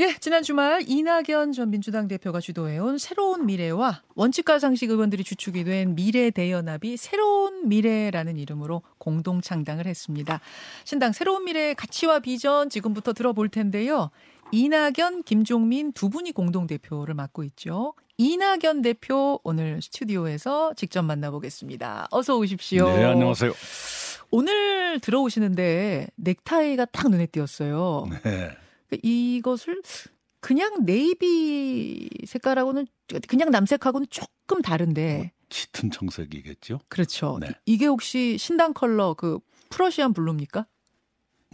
예, 지난 주말 이낙연 전 민주당 대표가 주도해온 새로운 미래와 원칙과 상식 의원들이 주축이 된 미래 대연합이 새로운 미래라는 이름으로 공동 창당을 했습니다. 신당 새로운 미래의 가치와 비전 지금부터 들어볼 텐데요. 이낙연, 김종민 두 분이 공동 대표를 맡고 있죠. 이낙연 대표 오늘 스튜디오에서 직접 만나보겠습니다. 어서 오십시오. 네, 안녕하세요. 오늘 들어오시는데 넥타이가 딱 눈에 띄었어요. 네. 이것을 그냥 네이비 색깔하고는 그냥 남색하고는 조금 다른데 뭐, 짙은 청색이겠죠? 그렇죠. 네. 이게 혹시 신당 컬러 그 프러시안 블루입니까?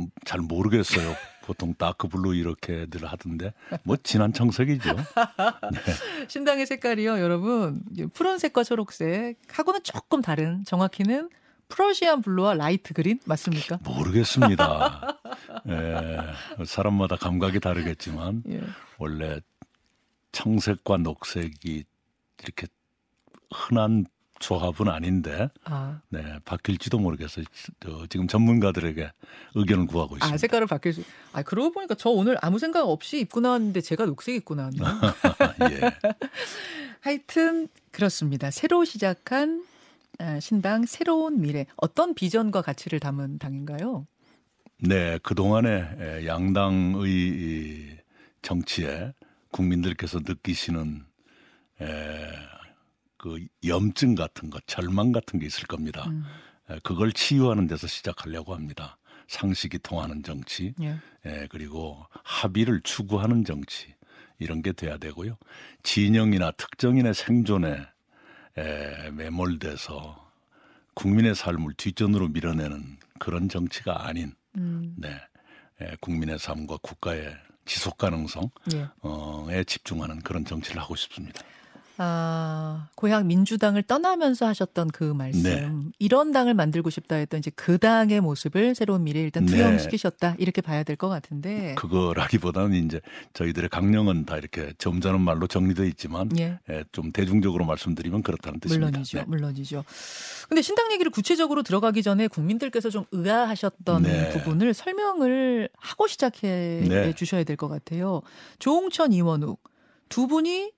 음, 잘 모르겠어요. 보통 dark blue 이렇게들 하던데 뭐 진한 청색이죠. 네. 신당의 색깔이요, 여러분. 푸른색과 초록색 하고는 조금 다른 정확히는 프러시안 블루와 light green 맞습니까? 모르겠습니다. 예, 사람마다 감각이 다르겠지만 예. 원래 청색과 녹색이 이렇게 흔한 조합은 아닌데 아, 네, 바뀔지도 모르겠어요. 저, 지금 전문가들에게 의견을 구하고 있습니다. 아 색깔을 바뀔 수. 아 그러고 보니까 저 오늘 아무 생각 없이 입고 나왔는데 제가 녹색 입고 나왔네요. 예. 하여튼 그렇습니다. 새로 시작한 아, 신당 새로운 미래 어떤 비전과 가치를 담은 당인가요? 네, 그동안에 양당의 이 정치에 국민들께서 느끼시는 에, 그 염증 같은 것, 절망 같은 게 있을 겁니다. 음, 에, 그걸 치유하는 데서 시작하려고 합니다. 상식이 통하는 정치, 예. 에, 그리고 합의를 추구하는 정치 이런 게 돼야 되고요. 진영이나 특정인의 생존에 에, 매몰돼서 국민의 삶을 뒷전으로 밀어내는 그런 정치가 아닌 음, 네, 에, 국민의 삶과 국가의 지속 가능성에 예. 집중하는 그런 정치를 하고 싶습니다. 아, 고향 민주당을 떠나면서 하셨던 그 말씀. 네. 이런 당을 만들고 싶다 했던 이제 그 당의 모습을 새로운 미래에 일단 네. 투영시키셨다. 이렇게 봐야 될 것 같은데. 그거라기보다는 이제 저희들의 강령은 다 이렇게 점잖은 말로 정리되어 있지만 예. 에, 좀 대중적으로 말씀드리면 그렇다는 뜻입니다. 물론이죠. 네. 물론이죠. 근데 신당 얘기를 구체적으로 들어가기 전에 국민들께서 좀 의아하셨던 네. 부분을 설명을 하고 시작해 네. 주셔야 될 것 같아요. 조홍천 이원욱 두 분이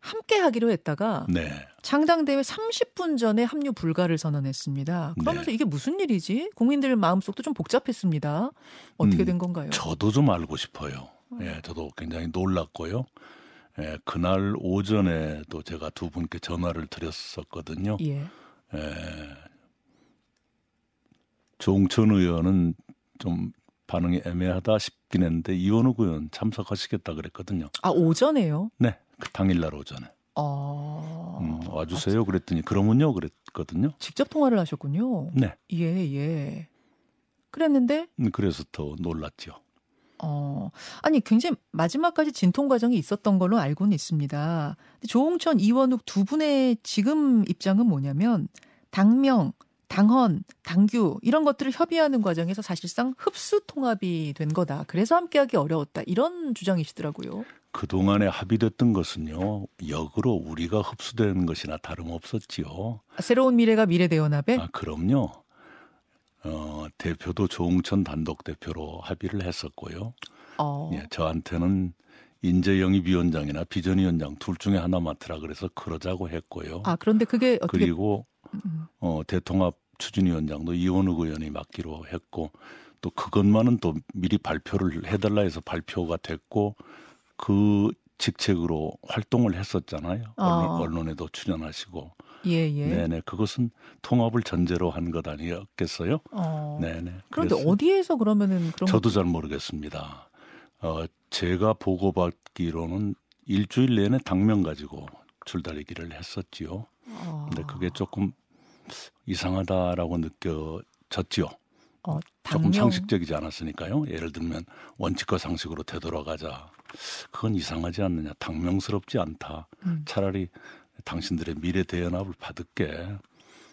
함께 하기로 했다가 네. 창당 대회 30분 전에 합류 불가를 선언했습니다. 그러면서 네. 이게 무슨 일이지? 국민들 마음속도 좀 복잡했습니다. 어떻게 음, 된 건가요? 저도 좀 알고 싶어요. 예, 저도 굉장히 놀랐고요. 예, 그날 오전에도 제가 두 분께 전화를 드렸었거든요. 예. 에, 조홍천 의원은 좀 반응이 애매하다 싶긴 했는데 이원욱 의원 참석하시겠다 그랬거든요. 아, 오전에요? 네, 그 당일날 오전에 어. 음, 와주세요 그랬더니 그러면요 그랬거든요. 직접 통화를 하셨군요. 네, 예, 예. 그랬는데 음, 그래서 더 놀랐죠. 어, 아니, 굉장히 마지막까지 진통 과정이 있었던 걸로 알고는 있습니다. 조홍천, 이원욱 두 분의 지금 입장은 뭐냐면, 당명, 당헌, 당규, 이런 것들을 협의하는 과정에서 사실상 흡수 통합이 된 거다. 그래서 함께하기 어려웠다. 이런 주장이시더라고요. 그 동안에 합의됐던 것은요 역으로 우리가 흡수되는 것이나 다름없었지요. 새로운 미래가 미래대연합에 아, 그럼요. 어, 대표도 조홍천 단독 대표로 합의를 했었고요. 어, 예, 저한테는 인재영입위원장이나 비전위원장 둘 중에 하나 맡으라 그래서 그러자고 했고요. 아, 그런데 그게 어떻게, 그리고 음, 어, 대통합 추진위원장도 이원욱 의원이 맡기로 했고 또 그것만은 또 미리 발표를 해달라 해서 발표가 됐고 그 직책으로 활동을 했었잖아요. 어. 언론, 언론 에도 출연하시고. 예, 예. 네네. 그것은 통합을 전제로 한 것 아니었겠어요? 어. 네네. 그런데 어디에서 그러면은 그런 저도 잘 모르겠습니다. 어, 제가 보고받기로는 일주일 내내 당면 가지고 줄다리기를 했었지요. 어, 근데 그게 조금 이상하다라고 느껴졌지요. 어, 조금 상식적이지 않았으니까요. 예를 들면 원칙과 상식으로 되돌아가자. 그건 이상하지 않느냐. 당명스럽지 않다. 음, 차라리 당신들의 미래 대연합을 받을게.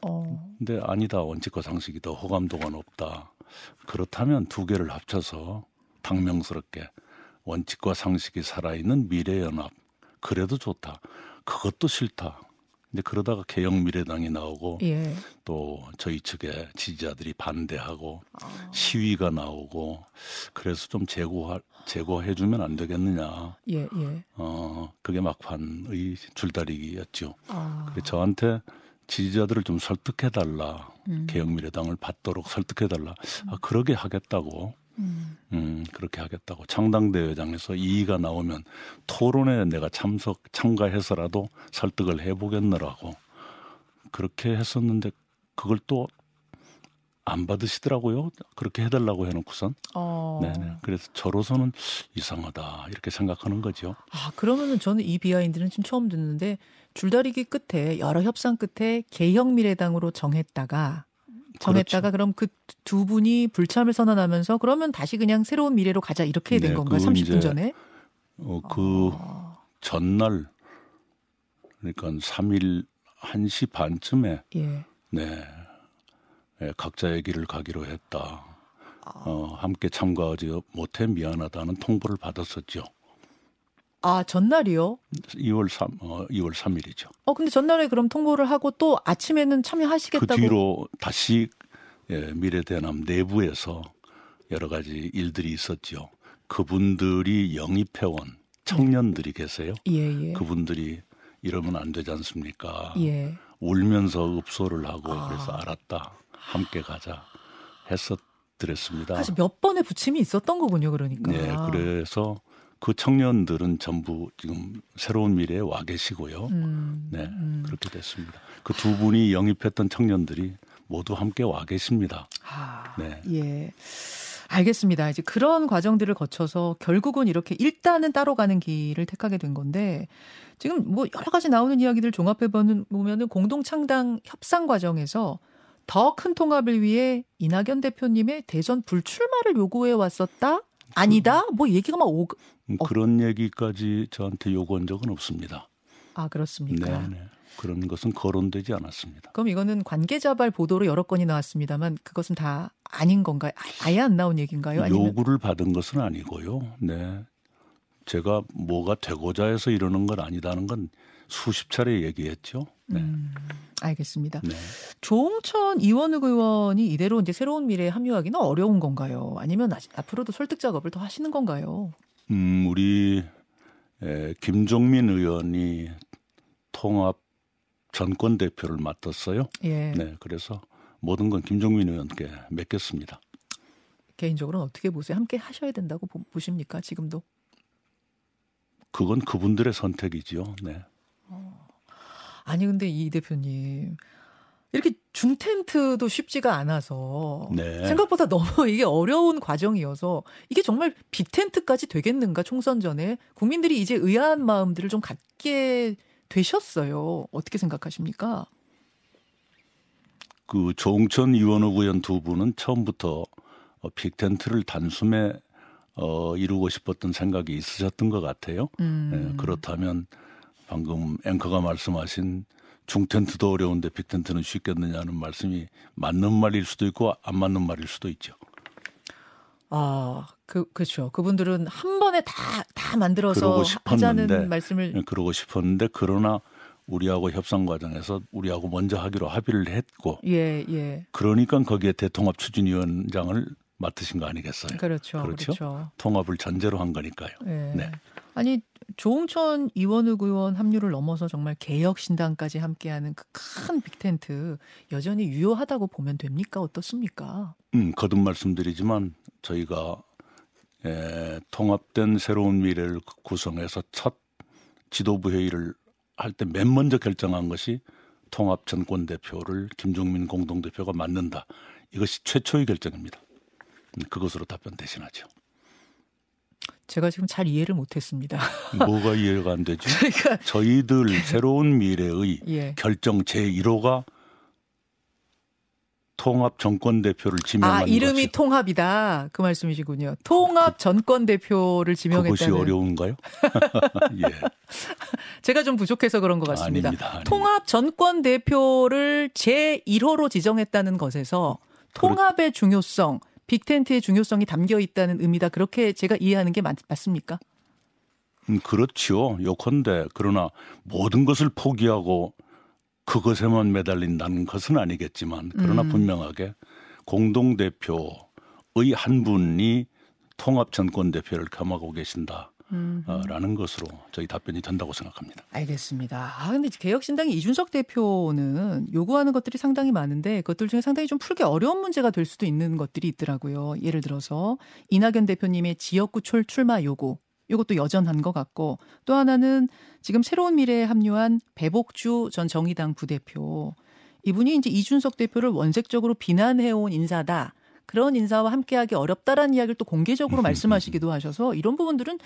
어, 근데 아니다. 원칙과 상식이 더 호감도가 높다. 그렇다면 두 개를 합쳐서 당명스럽게 원칙과 상식이 살아있는 미래 연합. 그래도 좋다. 그것도 싫다. 근데 그러다가 개혁미래당이 나오고 예. 또 저희 측의 지지자들이 반대하고 아. 시위가 나오고 그래서 좀 제고할 제고해 주면 안 되겠느냐. 예, 예. 어 그게 막판의 줄다리기였죠. 아. 그래서 저한테 지지자들을 좀 설득해 달라. 음. 개혁미래당을 받도록 설득해 달라. 아, 그러게 하겠다고. 음. 음, 그렇게 하겠다고. 창당대회장에서 이의가 나오면 토론에 내가 참석, 참가해서라도 설득을 해보겠느라고. 그렇게 했었는데 그걸 또 안 받으시더라고요. 그렇게 해달라고 해놓고선. 어. 네네. 그래서 저로서는 이상하다. 이렇게 생각하는 거죠. 아, 그러면은 저는 이 비하인드는 지금 처음 듣는데 줄다리기 끝에 여러 협상 끝에 개혁 미래당으로 정했다가 정했다가 그럼 그 두 분이 불참을 선언하면서 그러면 다시 그냥 새로운 미래로 가자 이렇게 된 네, 건가요? 그 30분 이제 전에? 어, 그 아, 전날, 그러니까 3일 1시 반쯤에 예. 네. 예, 각자의 길을 가기로 했다. 아. 어, 함께 참가하지 못해 미안하다는 통보를 받았었죠. 아, 전날이요? 2월 3, 어, 2월 3일이죠. 어, 근데 전날에 그럼 통보를 하고 또 아침에는 그 참여하시겠다고 뒤로 다시 예, 미래대남 내부에서 여러 가지 일들이 있었죠. 그분들이 영입해온 청년들이 계세요. 예, 예. 그분들이 이러면 안 되지 않습니까? 예. 울면서 읍소를 하고 아. 그래서 알았다. 함께 가자. 했었 드렸습니다. 사실 몇 번의 부침이 있었던 거군요, 그러니까. 네, 그래서 그 청년들은 전부 지금 새로운 미래에 와 계시고요. 음, 네, 음. 그렇게 됐습니다. 그 두 분이 영입했던 청년들이 모두 함께 와 계십니다. 아, 네. 예. 알겠습니다. 이제 그런 과정들을 거쳐서 결국은 이렇게 일단은 따로 가는 길을 택하게 된 건데 지금 뭐 여러 가지 나오는 이야기들 종합해 보면 보면은 공동 창당 협상 과정에서 더 큰 통합을 위해 이낙연 대표님의 대선 불출마를 요구해 왔었다? 아니다? 뭐 얘기가 막 오. 그런 얘기까지 저한테 요구한 적은 없습니다. 아, 그렇습니까? 네, 네. 그런 것은 거론되지 않았습니다. 그럼 이거는 관계자발 보도로 여러 건이 나왔습니다만 그것은 다 아닌 건가요? 아- 아예 안 나온 얘기인가요? 아니면 요구를 받은 것은 아니고요. 네. 제가 뭐가 되고자 해서 이러는 건 아니다는 건 수십 차례 얘기했죠. 네. 음, 알겠습니다. 네. 조홍천 이원욱 의원이 이대로 이제 새로운 미래에 합류하기는 어려운 건가요? 아니면 아직 앞으로도 설득 작업을 더 하시는 건가요? 음, 우리 에, 김종민 의원이 통합 전권 대표를 맡았어요. 예. 네, 그래서 모든 건 김종민 의원께 맡겼습니다. 개인적으로는 어떻게 보세요? 함께 하셔야 된다고 보, 보십니까? 지금도? 그건 그분들의 선택이지요. 네. 아니 근데 이 대표님 이렇게 중텐트도 쉽지가 않아서 네. 생각보다 너무 이게 어려운 과정이어서 이게 정말 빅텐트까지 되겠는가 총선 전에 국민들이 이제 의아한 마음들을 좀 갖게 되셨어요. 어떻게 생각하십니까? 그 조홍천 의원 두 분은 처음부터 어, 빅텐트를 단숨에 어, 이루고 싶었던 생각이 있으셨던 것 같아요. 음. 예, 그렇다면 방금 앵커가 말씀하신 중텐트도 어려운데 빅텐트는 쉽겠느냐는 말씀이 맞는 말일 수도 있고 안 맞는 말일 수도 있죠. 아, 그 그렇죠. 그분들은 한 번에 다 다 만들어서 하자는 말씀을 예, 그러고 싶었는데 그러나 우리하고 협상 과정에서 우리하고 먼저 하기로 합의를 했고 예, 예. 그러니까 거기에 대통합 추진위원장을 맡으신 거 아니겠어요? 그렇죠. 그렇죠? 그렇죠. 통합을 전제로 한 거니까요. 예. 네. 아니 조홍천 이원욱 의원 합류를 넘어서 정말 개혁 신당까지 함께하는 그 큰 빅텐트 여전히 유효하다고 보면 됩니까? 어떻습니까? 음, 거듭 말씀드리지만 저희가 에, 통합된 새로운 미래를 구성해서 첫 지도부 회의를 할 때 맨 먼저 결정한 것이 통합 전권 대표를 김종민 공동 대표가 맡는다. 이것이 최초의 결정입니다. 음, 그것으로 답변 대신하죠. 제가 지금 잘 이해를 못했습니다. 뭐가 이해가 안 되죠? 그러니까 저희들 새로운 미래의 예. 결정 제 1호가 통합 정권 대표를 지명하는 아 이름이 것이 통합이다 그 말씀이시군요. 통합 전권 대표를 그것이 지명했다는. 어려운가요? 예, 제가 좀 부족해서 그런 것 같습니다. 아닙니다. 아닙니다. 통합 전권 대표를 제 1호로 지정했다는 것에서 통합의 중요성, 빅텐트의 중요성이 담겨 있다는 의미다. 그렇게 제가 이해하는 게 맞, 맞습니까? 음, 그렇지요. 요컨대 그러나 모든 것을 포기하고 그것에만 매달린다는 것은 아니겠지만 그러나 음. 분명하게 공동 대표의 한 분이 통합 전권 대표를 겸하고 계신다. 음. 라는 것으로 저희 답변이 된다고 생각합니다. 알겠습니다. 아, 근데 개혁신당의 이준석 대표는 요구하는 것들이 상당히 많은데 그것들 중에 상당히 좀 풀기 어려운 문제가 될 수도 있는 것들이 있더라고요. 예를 들어서 이낙연 대표님의 지역구 출 출마 요구. 이것도 여전한 것 같고 또 하나는 지금 새로운 미래에 합류한 배복주 전 정의당 부대표. 이분이 이제 이준석 대표를 원색적으로 비난해온 인사다. 그런 인사와 함께하기 어렵다라는 이야기를 또 공개적으로 말씀하시기도 하셔서 이런 부분들은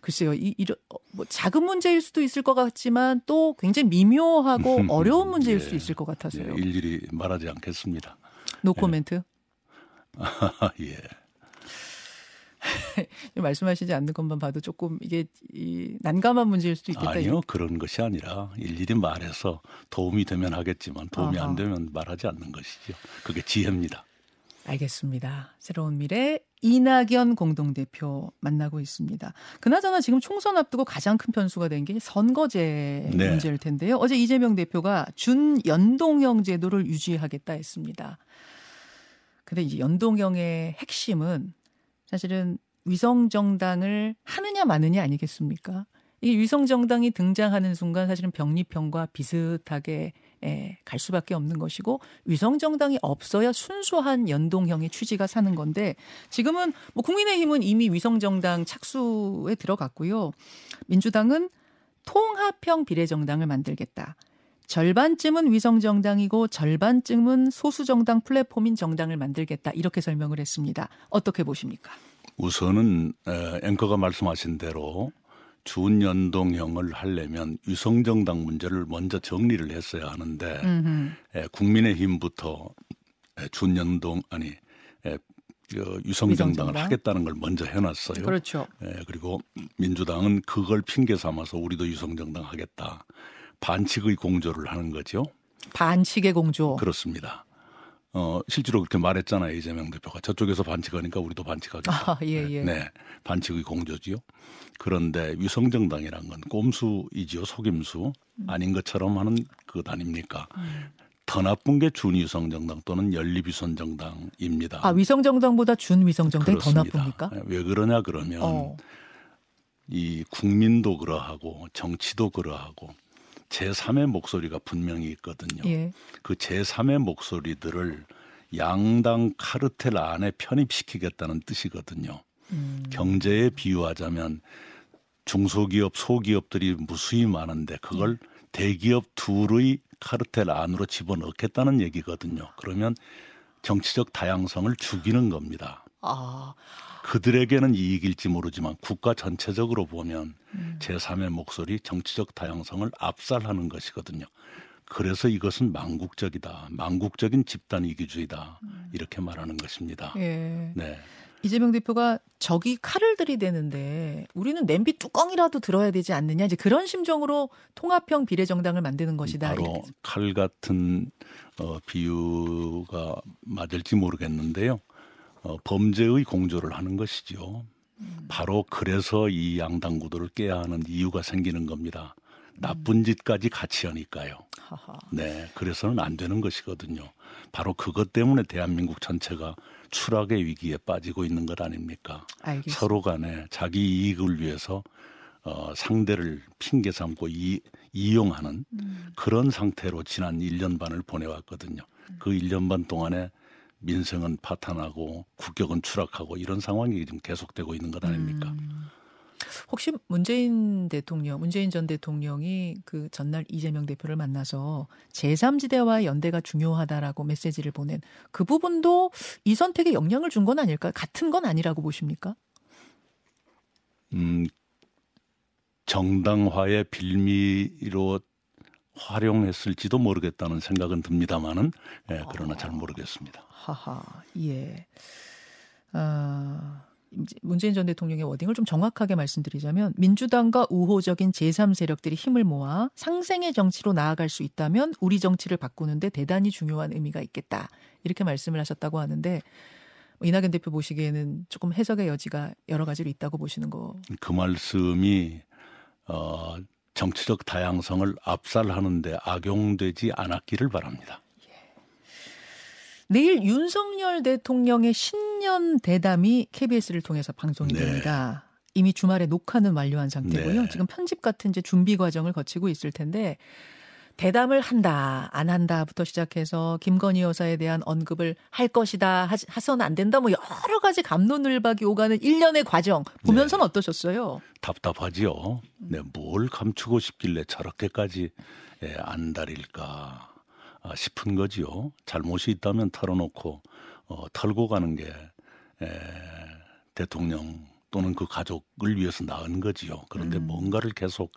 글쎄요, 이, 이런 어, 뭐 작은 문제일 수도 있을 것 같지만 또 굉장히 미묘하고 어려운 문제일 예. 수도 있을 것 같아서요. 예, 일일이 말하지 않겠습니다. 노 코멘트. 예. 말씀하시지 않는 것만 봐도 조금 이게 이 난감한 문제일 수도 있겠다. 아니요 그런 것이 아니라 일일이 말해서 도움이 되면 하겠지만 도움이 아하. 안 되면 말하지 않는 것이죠. 그게 지혜입니다. 알겠습니다. 새로운 미래 이낙연 공동대표 만나고 있습니다. 그나저나 지금 총선 앞두고 가장 큰 변수가 된 게 선거제 네. 문제일 텐데요. 어제 이재명 대표가 준연동형 제도를 유지하겠다 했습니다. 근데 이제 연동형의 핵심은 사실은 위성정당을 하느냐 마느냐 아니겠습니까? 이 위성정당이 등장하는 순간 사실은 병립형과 비슷하게 예, 갈 수밖에 없는 것이고 위성 정당이 없어야 순수한 연동형의 취지가 사는 건데 지금은 뭐 국민의힘은 이미 위성 정당 착수에 들어갔고요. 민주당은 통합형 비례정당을 만들겠다. 절반쯤은 위성정당이고 절반쯤은 소수정당 플랫폼인 정당을 만들겠다. 이렇게 설명을 했습니다. 어떻게 보십니까? 우선은 에, 앵커가 말씀하신 대로 준연동형을 하려면 위성정당 문제를 먼저 정리를 했어야 하는데 음흠. 에, 국민의힘부터 에, 준연동 아니 에, 그 유성정당을. 하겠다는 걸 먼저 해놨어요. 그렇죠. 예, 그리고 민주당은 그걸 핑계 삼아서 우리도 유성정당 하겠다. 반칙의 공조를 하는 거죠. 반칙의 공조. 그렇습니다. 어, 실제로 그렇게 말했잖아요. 이재명 대표가. 저쪽에서 반칙하니까 우리도 반칙하겠다. 아, 예, 예. 네. 반칙의 공조지요. 그런데 위성정당이란 건 꼼수이지요. 속임수. 아닌 것처럼 하는 그것 아닙니까? 더 나쁜 게 준위성정당 또는 연립위성정당입니다. 아, 위성정당보다 준위성정당이 더. 나쁩니까? 예, 왜 그러냐 그러면 어. 이 국민도 그러하고 정치도 그러하고 제3의 목소리가 분명히 있거든요. 예. 그 제3의 목소리들을 양당 카르텔 안에 편입시키겠다는 뜻이거든요. 음. 경제에 비유하자면 중소기업, 소기업들이 무수히 많은데 그걸 대기업 둘의 카르텔 안으로 집어넣겠다는 얘기거든요. 그러면 정치적 다양성을 죽이는 겁니다. 아, 그들에게는 이익일지 모르지만 국가 전체적으로 보면 음. 제3의 목소리, 정치적 다양성을 압살하는 것이거든요. 그래서 이것은 망국적이다. 망국적인 집단 이기주의다. 이렇게 말하는 것입니다. 음. 예. 네. 이재명 대표가 적이 칼을 들이대는데 우리는 냄비 뚜껑이라도 들어야 되지 않느냐 이제 그런 심정으로 통합형 비례정당을 만드는 것이다. 바로 이렇게. 칼 같은 어, 비유가 맞을지 모르겠는데요. 어, 범죄의 공조를 하는 것이죠. 바로 그래서 이 양당 구도를 깨야 하는 이유가 생기는 겁니다. 나쁜 짓까지 같이 하니까요. 네, 그래서는 안 되는 것이거든요. 바로 그것 때문에 대한민국 전체가 추락의 위기에 빠지고 있는 것 아닙니까? 알겠습니다. 서로 간에 자기 이익을 위해서 어, 상대를 핑계 삼고 이, 이용하는 음. 그런 상태로 지난 1년 반을 보내왔거든요. 그 1년 반 동안에 민생은 파탄하고 국격은 추락하고 이런 상황이 지금 계속되고 있는 것 아닙니까? 음. 혹시 문재인 대통령, 문재인 전 대통령이 그 전날 이재명 대표를 만나서 제3지대와의 연대가 중요하다라고 메시지를 보낸 그 부분도 이 선택에 영향을 준 건 아닐까요? 같은 건 아니라고 보십니까? 음, 정당화의 빌미로 활용했을지도 모르겠다는 생각은 듭니다만은 예, 그러나 잘 모르겠습니다. 하하, 예. 아, 문재인 전 대통령의 워딩을 좀 정확하게 말씀드리자면 민주당과 우호적인 제3 세력들이 힘을 모아 상생의 정치로 나아갈 수 있다면 우리 정치를 바꾸는데 대단히 중요한 의미가 있겠다. 이렇게 말씀을 하셨다고 하는데 뭐 이낙연 대표 보시기에는 조금 해석의 여지가 여러 가지로 있다고 보시는 거. 그 말씀이 어, 정치적 다양성을 압살하는데 악용되지 않았기를 바랍니다. 내일 윤석열 대통령의 신년 대담이 KBS를 통해서 방송이 네. 됩니다. 이미 주말에 녹화는 완료한 상태고요. 네. 지금 편집 같은 이제 준비 과정을 거치고 있을 텐데 대담을 한다, 안 한다부터 시작해서 김건희 여사에 대한 언급을 할 것이다, 하, 하선 안 된다, 뭐 여러 가지 감론을박이 오가는 일련의 과정 보면서는 어떠셨어요? 답답하지요. 네, 뭘 감추고 싶길래 저렇게까지 예, 안달일까 아, 싶은 거지요. 잘못이 있다면 털어놓고 어, 털고 가는 게 에, 대통령 또는 그 가족을 위해서 나은 거지요. 그런데 음. 뭔가를 계속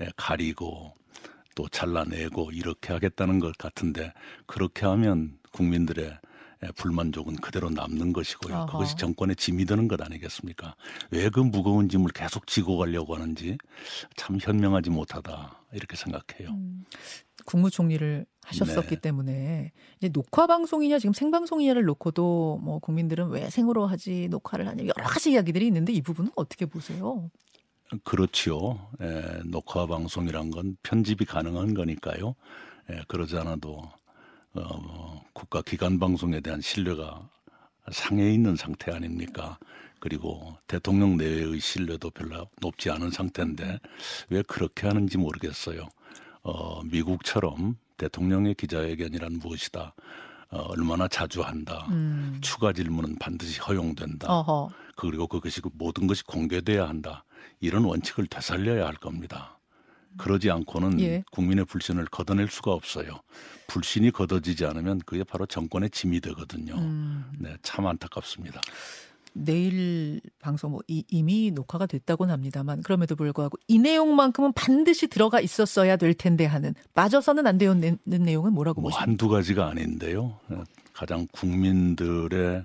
에, 가리고 또 잘라내고 이렇게 하겠다는 것 같은데 그렇게 하면 국민들의 에, 불만족은 그대로 남는 것이고요. 어허. 그것이 정권의 짐이 되는 것 아니겠습니까? 왜 그 무거운 짐을 계속 지고 가려고 하는지 참 현명하지 못하다 이렇게 생각해요. 음. 국무총리를 하셨었기 네. 때문에 이제 녹화 방송이냐 지금 생방송이냐를 놓고도 뭐 국민들은 왜 생으로 하지 녹화를 하냐 여러 가지 이야기들이 있는데 이 부분은 어떻게 보세요? 그렇지요. 에, 녹화 방송이란 건 편집이 가능한 거니까요. 에, 그러지 않아도 어, 국가 기관 방송에 대한 신뢰가 상해 있는 상태 아닙니까? 그리고 대통령 내외의 신뢰도 별로 높지 않은 상태인데 왜 그렇게 하는지 모르겠어요. 어, 미국처럼 대통령의 기자회견이란 무엇이다. 어, 얼마나 자주 한다. 음. 추가 질문은 반드시 허용된다. 어허. 그리고 그것이 그 모든 것이 공개돼야 한다. 이런 원칙을 되살려야 할 겁니다. 그러지 않고는 예. 국민의 불신을 걷어낼 수가 없어요. 불신이 걷어지지 않으면 그게 바로 정권의 짐이 되거든요. 음. 네, 참 안타깝습니다. 내일 방송 뭐 이, 이미 녹화가 됐다고는 합니다만 그럼에도 불구하고 이 내용만큼은 반드시 들어가 있었어야 될 텐데 하는 빠져서는 안 되는 내용은 뭐라고 뭐 보십니까? 한두 가지가 아닌데요. 어, 가장 국민들의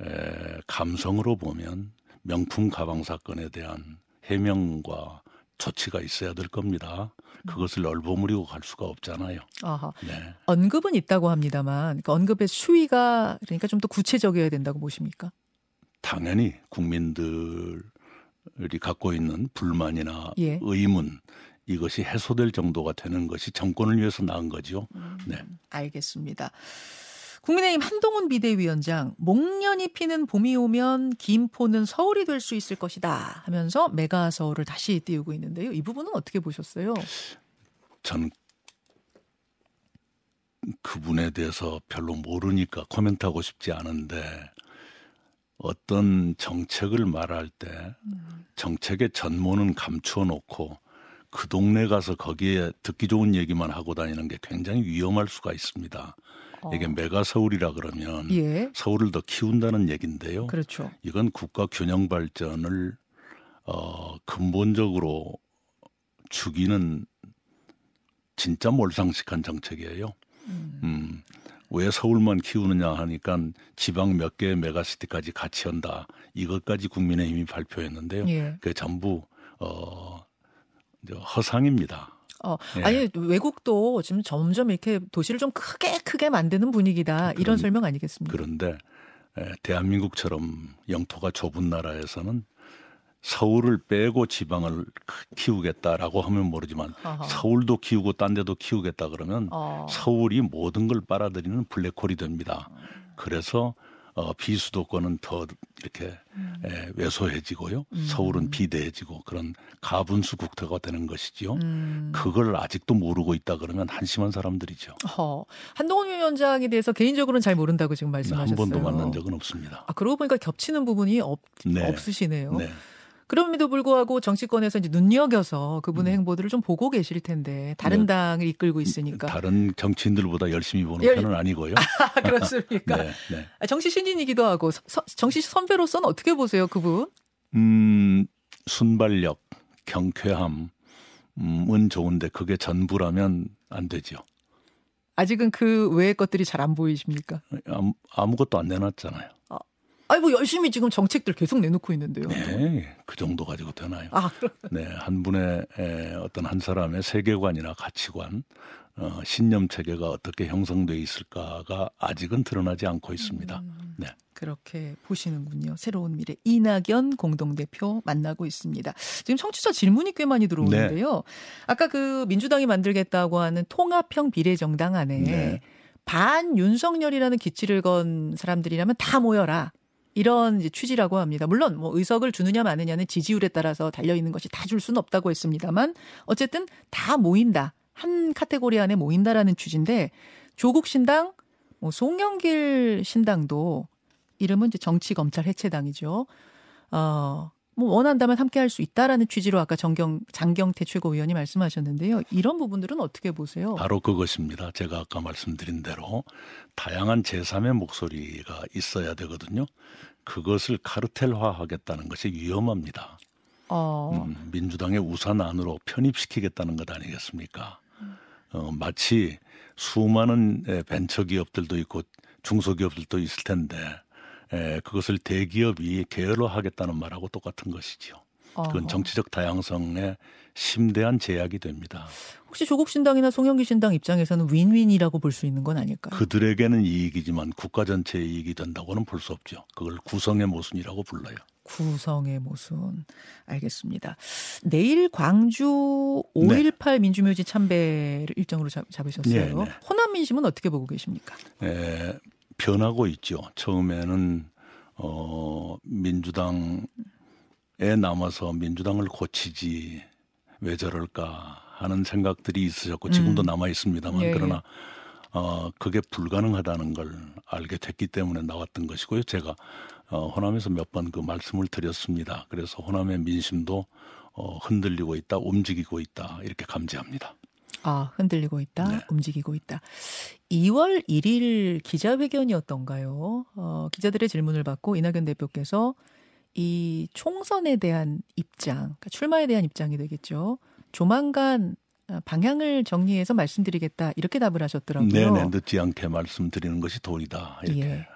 에, 감성으로 보면 명품 가방 사건에 대한 해명과 조치가 있어야 될 겁니다. 그것을 얼버무리고 갈 수가 없잖아요. 아하. 네. 언급은 있다고 합니다만 그 언급의 수위가 그러니까 좀 더 구체적이어야 된다고 보십니까? 당연히 국민들이 갖고 있는 불만이나 예. 의문 이것이 해소될 정도가 되는 것이 정권을 위해서 나은 거죠. 네. 알겠습니다. 국민의힘 한동훈 비대위원장 목련이 피는 봄이 오면 김포는 서울이 될 수 있을 것이다 하면서 메가 서울을 다시 띄우고 있는데요. 이 부분은 어떻게 보셨어요? 전 그분에 대해서 별로 모르니까 코멘트하고 싶지 않은데 어떤 정책을 말할 때 정책의 전모는 감추어 놓고 그 동네 가서 거기에 듣기 좋은 얘기만 하고 다니는 게 굉장히 위험할 수가 있습니다. 이게 어. 메가 서울이라 그러면 예. 서울을 더 키운다는 얘기인데요. 그렇죠. 이건 국가 균형 발전을 어 근본적으로 죽이는 진짜 몰상식한 정책이에요. 음. 왜 서울만 키우느냐 하니까 지방 몇 개의 메가시티까지 같이 한다. 이것까지 국민의힘이 발표했는데요. 예. 그게 전부 어 허상입니다. 어, 예. 아니 외국도 지금 점점 이렇게 도시를 좀 크게 크게 만드는 분위기다 이런 그런- 설명 아니겠습니까? 그런데 에, 대한민국처럼 영토가 좁은 나라에서는 서울을 빼고 지방을 크- 키우겠다라고 하면 모르지만 아하. 서울도 키우고 딴 데도 키우겠다 그러면 어. 서울이 모든 걸 빨아들이는 블랙홀이 됩니다. 그래서 어, 비수도권은 더 이렇게 에, 왜소해지고요. 서울은 비대해지고 그런 가분수 국토가 되는 것이지요. 음. 그걸 아직도 모르고 있다 그러면 한심한 사람들이죠. 어, 한동훈 위원장에 대해서 개인적으로는 잘 모른다고 지금 네, 말씀하셨어요. 한 번도 만난 적은 없습니다. 아, 그러고 보니까 겹치는 부분이 없, 네. 없으시네요. 네. 그럼에도 불구하고 정치권에서 이제 눈여겨서 그분의 행보들을 좀 보고 계실 텐데 다른 음. 네. 당을 이끌고 있으니까 다른 정치인들보다 열심히 보는 열- 편은 아니고요. 아, 그렇습니까? 네, 네. 아, 정치 신인이기도 하고 서- 정치 선배로서는 어떻게 보세요, 그분? 음, 순발력, 경쾌함 은 좋은데 그게 전부라면 안 되죠. 아직은 그 외의 것들이 잘 안 보이십니까? 아무, 아무것도 안 내놨잖아요. 아니 뭐 열심히 지금 정책들 계속 내놓고 있는데요. 네, 그 정도 가지고 되나요? 아, 네, 한 분의 에, 어떤 한 사람의 세계관이나 가치관 어, 신념 체계가 어떻게 형성돼 있을까가 아직은 드러나지 않고 있습니다. 음, 네. 그렇게 보시는군요. 새로운 미래 이낙연 공동대표 만나고 있습니다. 지금 청취자 질문이 꽤 많이 들어오는데요. 네. 아까 그 민주당이 만들겠다고 하는 통합형 비례정당 안에 네. 반 윤석열이라는 기치를 건 사람들이라면 다 모여라. 이런 취지라고 합니다. 물론 뭐 의석을 주느냐 마느냐는 지지율에 따라서 달려 있는 것이 다 줄 수는 없다고 했습니다만 어쨌든 다 모인다. 한 카테고리 안에 모인다라는 취지인데 조국 신당, 뭐 송영길 신당도 이름은 이제 정치 검찰 해체당이죠. 어, 뭐 원한다면 함께 할 수 있다라는 취지로 아까 정경 장경태 최고위원이 말씀하셨는데요. 이런 부분들은 어떻게 보세요? 바로 그것입니다. 제가 아까 말씀드린 대로 다양한 제3의 목소리가 있어야 되거든요. 그것을 카르텔화하겠다는 것이 위험합니다. 어. 음, 민주당의 우산 안으로 편입시키겠다는 것 아니겠습니까? 어, 마치 수많은 벤처 기업들도 있고 중소기업들도 있을 텐데 에, 그것을 대기업이 계열화하겠다는 말하고 똑같은 것이지요. 그건 정치적 다양성에 심대한 제약이 됩니다. 혹시 조국 신당이나 송영기 신당 입장에서는 윈윈이라고 볼 수 있는 건 아닐까요? 그들에게는 이익이지만 국가 전체의 이익이 된다고는 볼 수 없죠. 그걸 구성의 모순이라고 불러요. 구성의 모순. 알겠습니다. 내일 광주 5.18 네. 민주묘지 참배를 일정으로 잡, 으셨어요 네, 네. 호남 민심은 어떻게 보고 계십니까? 에, 변하고 있죠. 처음에는 어, 민주당에 남아서 민주당을 고치지 왜 저럴까 하는 생각들이 있으셨고 지금도 음. 남아 있습니다만 예. 그러나 어, 그게 불가능하다는 걸 알게 됐기 때문에 나왔던 것이고요. 제가 어, 호남에서 몇 번 그 말씀을 드렸습니다. 그래서 호남의 민심도 어, 흔들리고 있다, 움직이고 있다 이렇게 감지합니다. 아, 흔들리고 있다, 네. 움직이고 있다. 2월 1일 기자회견이었던가요? 어, 기자들의 질문을 받고 이낙연 대표께서 이 총선에 대한 입장, 그러니까 출마에 대한 입장이 되겠죠. 조만간 어, 방향을 정리해서 말씀드리겠다 이렇게 답을 하셨더라고요. 네네 늦지 않게 말씀드리는 것이 도리다 이렇게 예.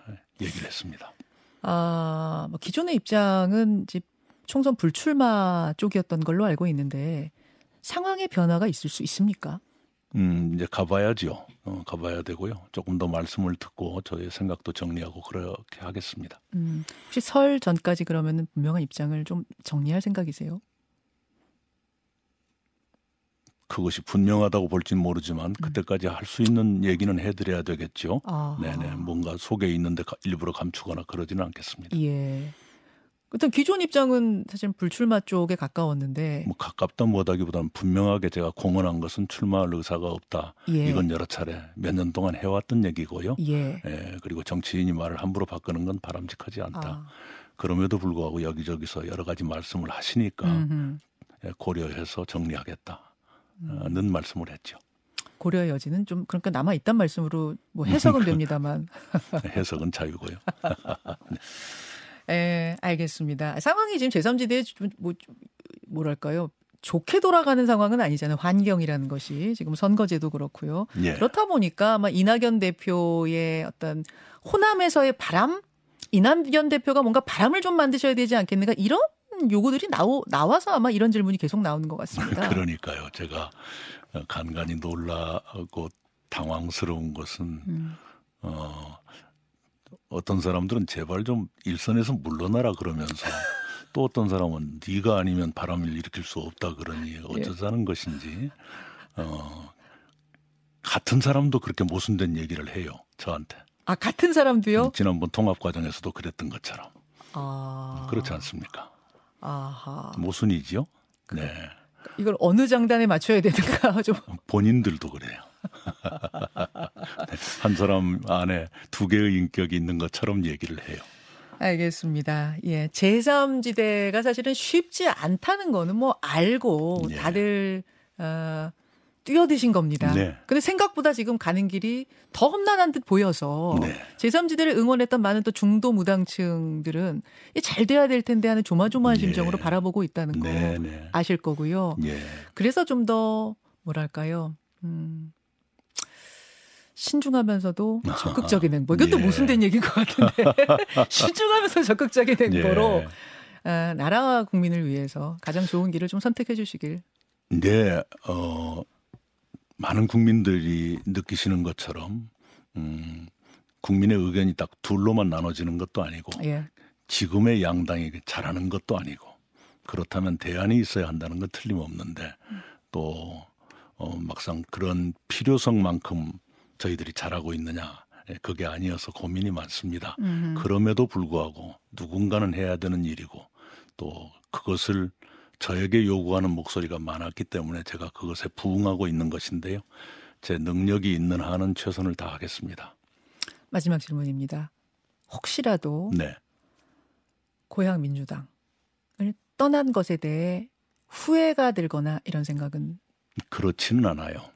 얘기를 했습니다. 아, 뭐 기존의 입장은 이제 총선 불출마 쪽이었던 걸로 알고 있는데 상황의 변화가 있을 수 있습니까? 음, 이제 가봐야죠. 어, 가봐야 되고요. 조금 더 말씀을 듣고 저의 생각도 정리하고 그렇게 하겠습니다. 음, 혹시 설 전까지 그러면 분명한 입장을 좀 정리할 생각이세요? 그것이 분명하다고 볼지는 모르지만 음. 그때까지 할 수 있는 얘기는 해드려야 되겠죠. 아하. 네네 뭔가 속에 있는데 일부러 감추거나 그러지는 않겠습니다. 예. 일단 기존 입장은 사실 불출마 쪽에 가까웠는데 뭐 가깝다 못하기보다는 분명하게 제가 공언한 것은 출마할 의사가 없다. 예. 이건 여러 차례 몇 년 동안 해왔던 얘기고요. 예. 예. 그리고 정치인이 말을 함부로 바꾸는 건 바람직하지 않다. 아. 그럼에도 불구하고 여기저기서 여러 가지 말씀을 하시니까 음흠. 예, 고려해서 정리하겠다. 는 음. 말씀을 했죠. 고려 여지는 좀 그러니까 남아 있단 말씀으로 뭐 해석은 됩니다만 해석은 자유고요. 네. 예, 알겠습니다. 상황이 지금 제3지대에 좀 뭐, 뭐랄까요. 좋게 돌아가는 상황은 아니잖아요. 환경이라는 것이 지금 선거제도 그렇고요. 예. 그렇다 보니까 아마 이낙연 대표의 어떤 호남에서의 바람, 이낙연 대표가 뭔가 바람을 좀 만드셔야 되지 않겠는가 이런 요구들이 나오, 나와서 아마 이런 질문이 계속 나오는 것 같습니다. 그러니까요. 제가 간간히 놀라고 당황스러운 것은 음. 어, 어떤 사람들은 제발 좀 일선에서 물러나라 그러면서 또 어떤 사람은 네가 아니면 바람을 일으킬 수 없다 그러니 어쩌자는 예. 것인지 어, 같은 사람도 그렇게 모순된 얘기를 해요 저한테. 아 같은 사람도요? 음, 지난번 통합 과정에서도 그랬던 것처럼. 아... 그렇지 않습니까? 아하. 모순이지요. 네. 이걸 어느 장단에 맞춰야 되는가 좀. 본인들도 그래요. 한 사람 안에 두 개의 인격이 있는 것처럼 얘기를 해요. 알겠습니다. 예. 제3지대가 사실은 쉽지 않다는 거는 뭐 알고 예. 다들 어, 뛰어드신 겁니다. 네. 근데 생각보다 지금 가는 길이 더 험난한 듯 보여서 네. 제3지대를 응원했던 많은 또 중도 무당층들은 잘 돼야 될 텐데 하는 조마조마한 네. 심정으로 바라보고 있다는 거 네, 네. 아실 거고요. 예. 그래서 좀 더 뭐랄까요? 음. 신중하면서도 적극적인 행보. 이것도 예. 모순된 얘기인 것 같은데. 신중하면서 적극적인 행보로 예. 아, 나라와 국민을 위해서 가장 좋은 길을 좀 선택해 주시길. 네, 어, 많은 국민들이 느끼시는 것처럼 음, 국민의 의견이 딱 둘로만 나눠지는 것도 아니고 예. 지금의 양당이 잘하는 것도 아니고 그렇다면 대안이 있어야 한다는 건 틀림없는데 또 어, 막상 그런 필요성만큼 저희들이 잘하고 있느냐 예, 그게 아니어서 고민이 많습니다. 음. 그럼에도 불구하고 누군가는 해야 되는 일이고 또 그것을 저에게 요구하는 목소리가 많았기 때문에 제가 그것에 부응하고 있는 것인데요. 제 능력이 있는 한은 최선을 다하겠습니다. 마지막 질문입니다. 혹시라도 네. 고향 민주당을 떠난 것에 대해 후회가 들거나 이런 생각은 그렇지는 않아요.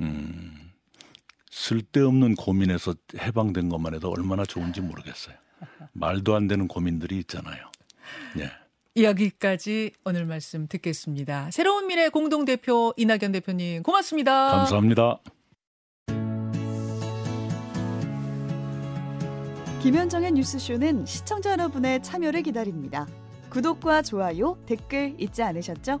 음, 쓸데없는 고민에서 해방된 것만 해도 얼마나 좋은지 모르겠어요. 말도 안 되는 고민들이 있잖아요. 예. 이야기까지 오늘 말씀 듣겠습니다. 새로운 미래 공동대표 이낙연 대표님 고맙습니다. 감사합니다. 김현정의 뉴스쇼는 시청자 여러분의 참여를 기다립니다. 구독과 좋아요, 댓글 잊지 않으셨죠?